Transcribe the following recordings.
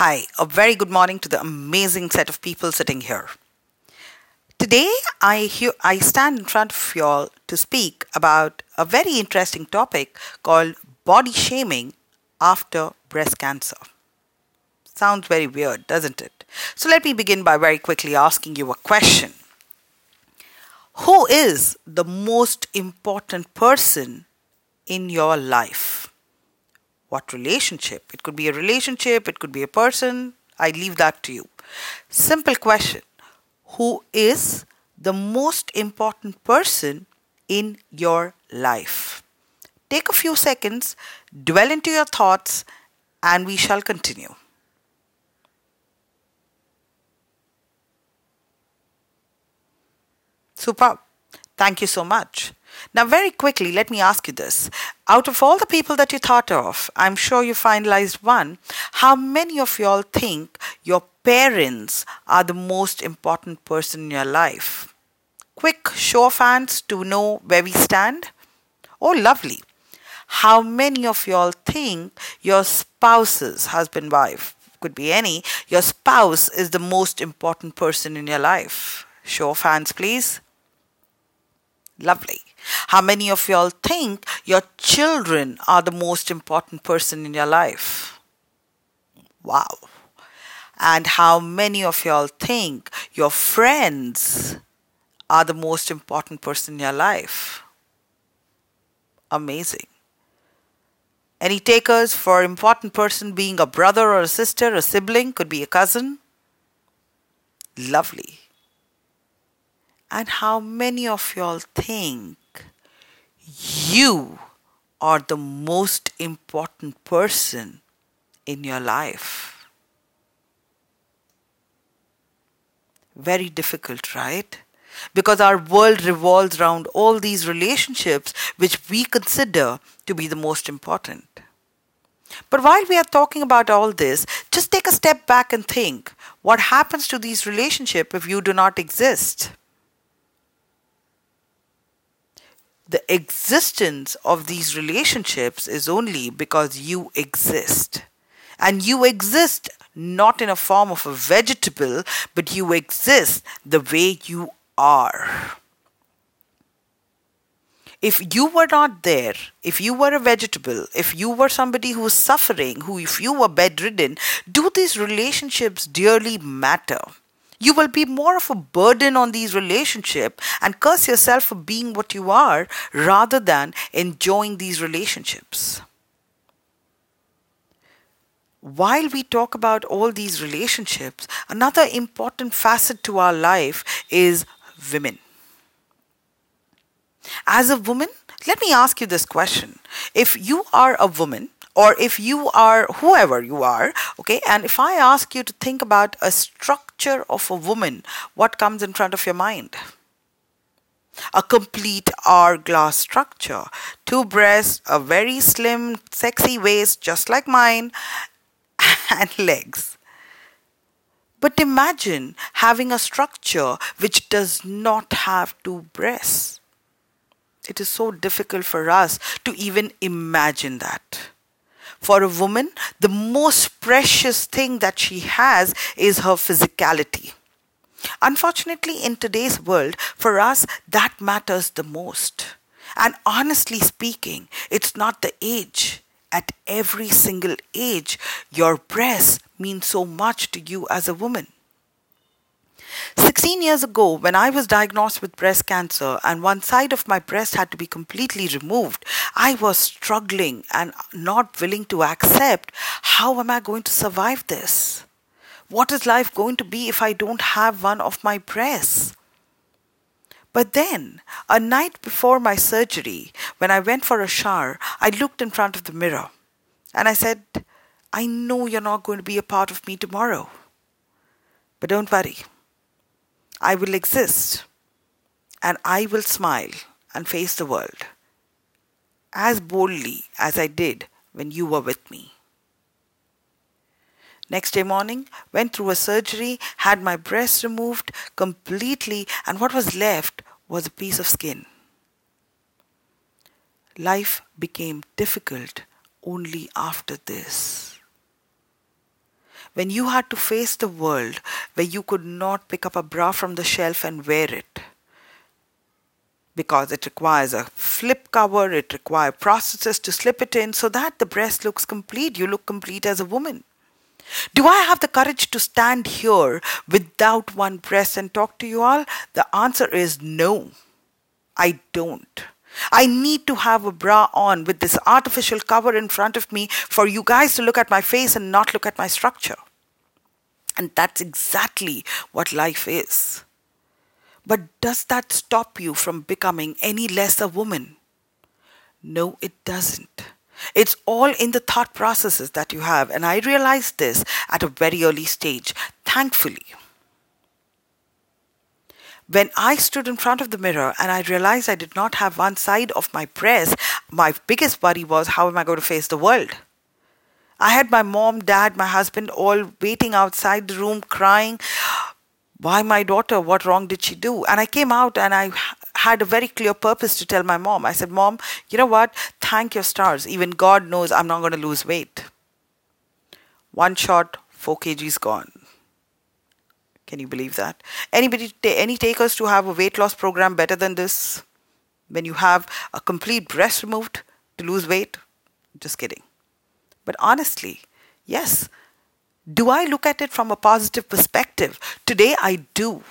Hi, a very good morning to the amazing set of people sitting here. Today, I, hear, I stand in front of you all to speak about a very interesting topic called body shaming after breast cancer. Sounds very weird, doesn't it? So, let me begin by very quickly asking you a question Who is the most important person in your life? What relationship? It could be a relationship, it could be a person. I leave that to you. Simple question Who is the most important person in your life? Take a few seconds, dwell into your thoughts, and we shall continue. Super. Thank you so much. Now, very quickly, let me ask you this. Out of all the people that you thought of, I'm sure you finalized one. How many of y'all think your parents are the most important person in your life? Quick show of hands to know where we stand. Oh, lovely. How many of y'all think your spouses, husband, wife, could be any, your spouse is the most important person in your life? Show of hands, please. Lovely. How many of y'all think your children are the most important person in your life? Wow. And how many of y'all think your friends are the most important person in your life? Amazing. Any takers for important person being a brother or a sister, a sibling, could be a cousin? Lovely. And how many of y'all think you are the most important person in your life? Very difficult, right? Because our world revolves around all these relationships which we consider to be the most important. But while we are talking about all this, just take a step back and think what happens to these relationships if you do not exist? The existence of these relationships is only because you exist. And you exist not in a form of a vegetable, but you exist the way you are. If you were not there, if you were a vegetable, if you were somebody who was suffering, who if you were bedridden, do these relationships dearly matter? You will be more of a burden on these relationships and curse yourself for being what you are rather than enjoying these relationships. While we talk about all these relationships, another important facet to our life is women. As a woman, let me ask you this question. If you are a woman, or if you are whoever you are, okay, and if I ask you to think about a structure of a woman, what comes in front of your mind? A complete hourglass structure. Two breasts, a very slim, sexy waist, just like mine, and legs. But imagine having a structure which does not have two breasts. It is so difficult for us to even imagine that. For a woman, the most precious thing that she has is her physicality. Unfortunately, in today's world, for us, that matters the most. And honestly speaking, it's not the age. At every single age, your breasts mean so much to you as a woman. 16 years ago, when I was diagnosed with breast cancer and one side of my breast had to be completely removed, I was struggling and not willing to accept how am I going to survive this? What is life going to be if I don't have one of my breasts? But then, a night before my surgery, when I went for a shower, I looked in front of the mirror and I said, I know you're not going to be a part of me tomorrow. But don't worry. I will exist and I will smile and face the world as boldly as I did when you were with me. Next day morning, went through a surgery, had my breast removed completely, and what was left was a piece of skin. Life became difficult only after this. When you had to face the world where you could not pick up a bra from the shelf and wear it because it requires a flip cover, it requires processes to slip it in so that the breast looks complete. You look complete as a woman. Do I have the courage to stand here without one breast and talk to you all? The answer is no. I don't. I need to have a bra on with this artificial cover in front of me for you guys to look at my face and not look at my structure. And that's exactly what life is. But does that stop you from becoming any less a woman? No, it doesn't. It's all in the thought processes that you have, and I realized this at a very early stage, thankfully. When I stood in front of the mirror and I realized I did not have one side of my breast, my biggest worry was how am I going to face the world? I had my mom, dad, my husband all waiting outside the room crying. Why my daughter? What wrong did she do? And I came out and I had a very clear purpose to tell my mom. I said, Mom, you know what? Thank your stars. Even God knows I'm not going to lose weight. One shot, 4 kgs gone. Can you believe that? Anybody, any takers to have a weight loss program better than this? When you have a complete breast removed to lose weight? Just kidding. But honestly, yes. Do I look at it from a positive perspective? Today I do.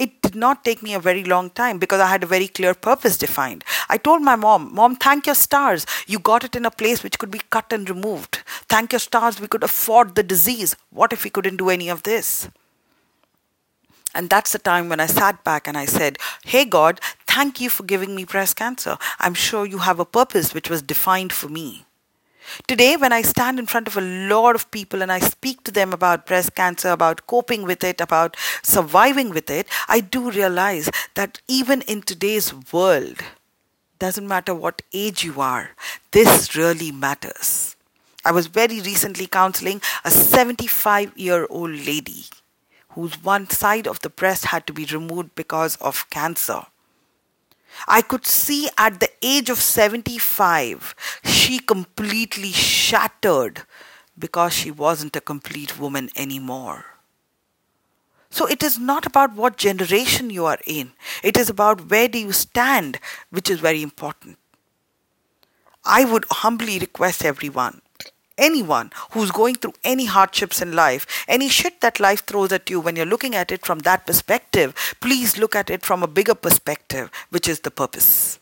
It did not take me a very long time because I had a very clear purpose defined. I told my mom, Mom, thank your stars. You got it in a place which could be cut and removed. Thank your stars, we could afford the disease. What if we couldn't do any of this? And that's the time when I sat back and I said, Hey God, thank you for giving me breast cancer. I'm sure you have a purpose which was defined for me. Today, when I stand in front of a lot of people and I speak to them about breast cancer, about coping with it, about surviving with it, I do realize that even in today's world, doesn't matter what age you are, this really matters. I was very recently counseling a 75 year old lady whose one side of the breast had to be removed because of cancer. I could see at the age of 75, she completely shattered because she wasn't a complete woman anymore. So it is not about what generation you are in, it is about where do you stand, which is very important. I would humbly request everyone anyone who's going through any hardships in life, any shit that life throws at you, when you're looking at it from that perspective, please look at it from a bigger perspective, which is the purpose.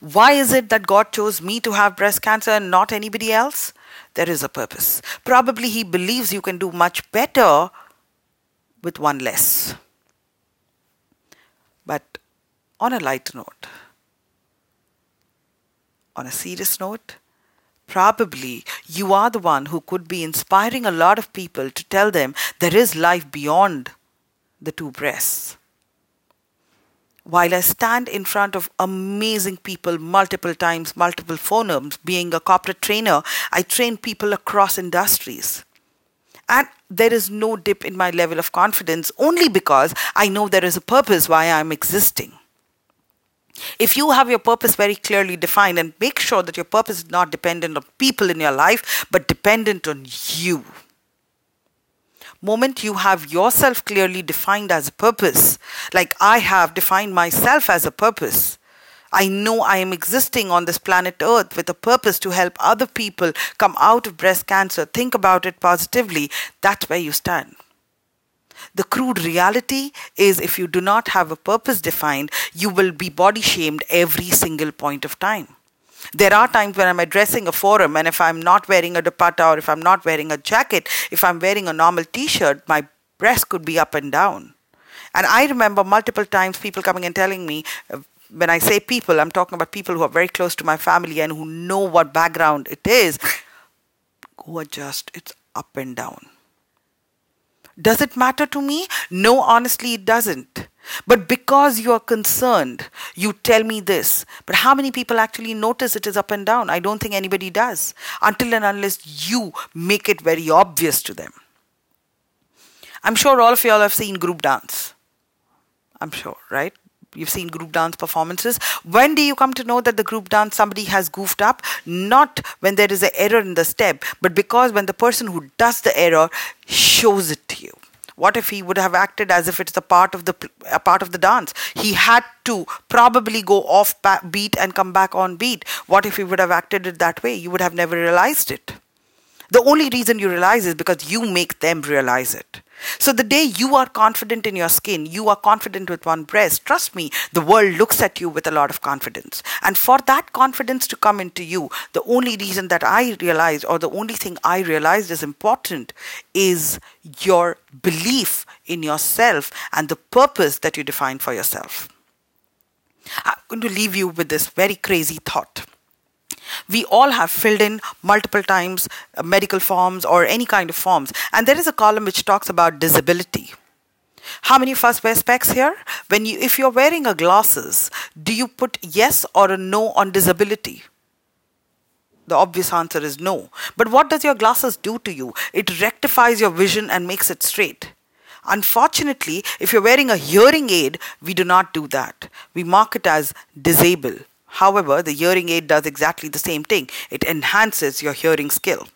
Why is it that God chose me to have breast cancer and not anybody else? There is a purpose. Probably He believes you can do much better with one less. But on a light note, on a serious note, Probably you are the one who could be inspiring a lot of people to tell them there is life beyond the two breasts. While I stand in front of amazing people multiple times, multiple phonemes, being a corporate trainer, I train people across industries. And there is no dip in my level of confidence only because I know there is a purpose why I'm existing. If you have your purpose very clearly defined and make sure that your purpose is not dependent on people in your life, but dependent on you. Moment you have yourself clearly defined as a purpose, like I have defined myself as a purpose. I know I am existing on this planet Earth with a purpose to help other people come out of breast cancer. Think about it positively. That's where you stand. The crude reality is if you do not have a purpose defined, you will be body shamed every single point of time. There are times when I'm addressing a forum, and if I'm not wearing a dupatta or if I'm not wearing a jacket, if I'm wearing a normal t shirt, my breast could be up and down. And I remember multiple times people coming and telling me, uh, when I say people, I'm talking about people who are very close to my family and who know what background it is, who are just, it's up and down. Does it matter to me? No, honestly, it doesn't. But because you are concerned, you tell me this. But how many people actually notice it is up and down? I don't think anybody does. Until and unless you make it very obvious to them. I'm sure all of y'all have seen group dance. I'm sure, right? You've seen group dance performances. When do you come to know that the group dance somebody has goofed up? Not when there is an error in the step, but because when the person who does the error shows it to you. What if he would have acted as if it's a part of the a part of the dance? He had to probably go off beat and come back on beat. What if he would have acted it that way? You would have never realized it. The only reason you realize is because you make them realize it. So the day you are confident in your skin, you are confident with one breast, trust me, the world looks at you with a lot of confidence. And for that confidence to come into you, the only reason that I realized, or the only thing I realized is important, is your belief in yourself and the purpose that you define for yourself. I'm going to leave you with this very crazy thought we all have filled in multiple times uh, medical forms or any kind of forms. And there is a column which talks about disability. How many of us wear specs here? When you, if you're wearing a glasses, do you put yes or a no on disability? The obvious answer is no. But what does your glasses do to you? It rectifies your vision and makes it straight. Unfortunately, if you're wearing a hearing aid, we do not do that. We mark it as disable. However, the hearing aid does exactly the same thing. It enhances your hearing skill.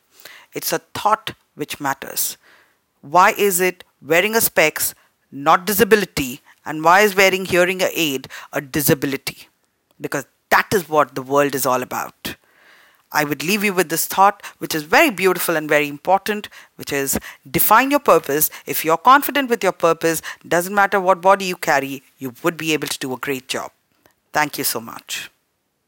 It's a thought which matters. Why is it wearing a specs not disability and why is wearing hearing aid a disability? Because that is what the world is all about. I would leave you with this thought, which is very beautiful and very important, which is define your purpose. If you're confident with your purpose, doesn't matter what body you carry, you would be able to do a great job. Thank you so much.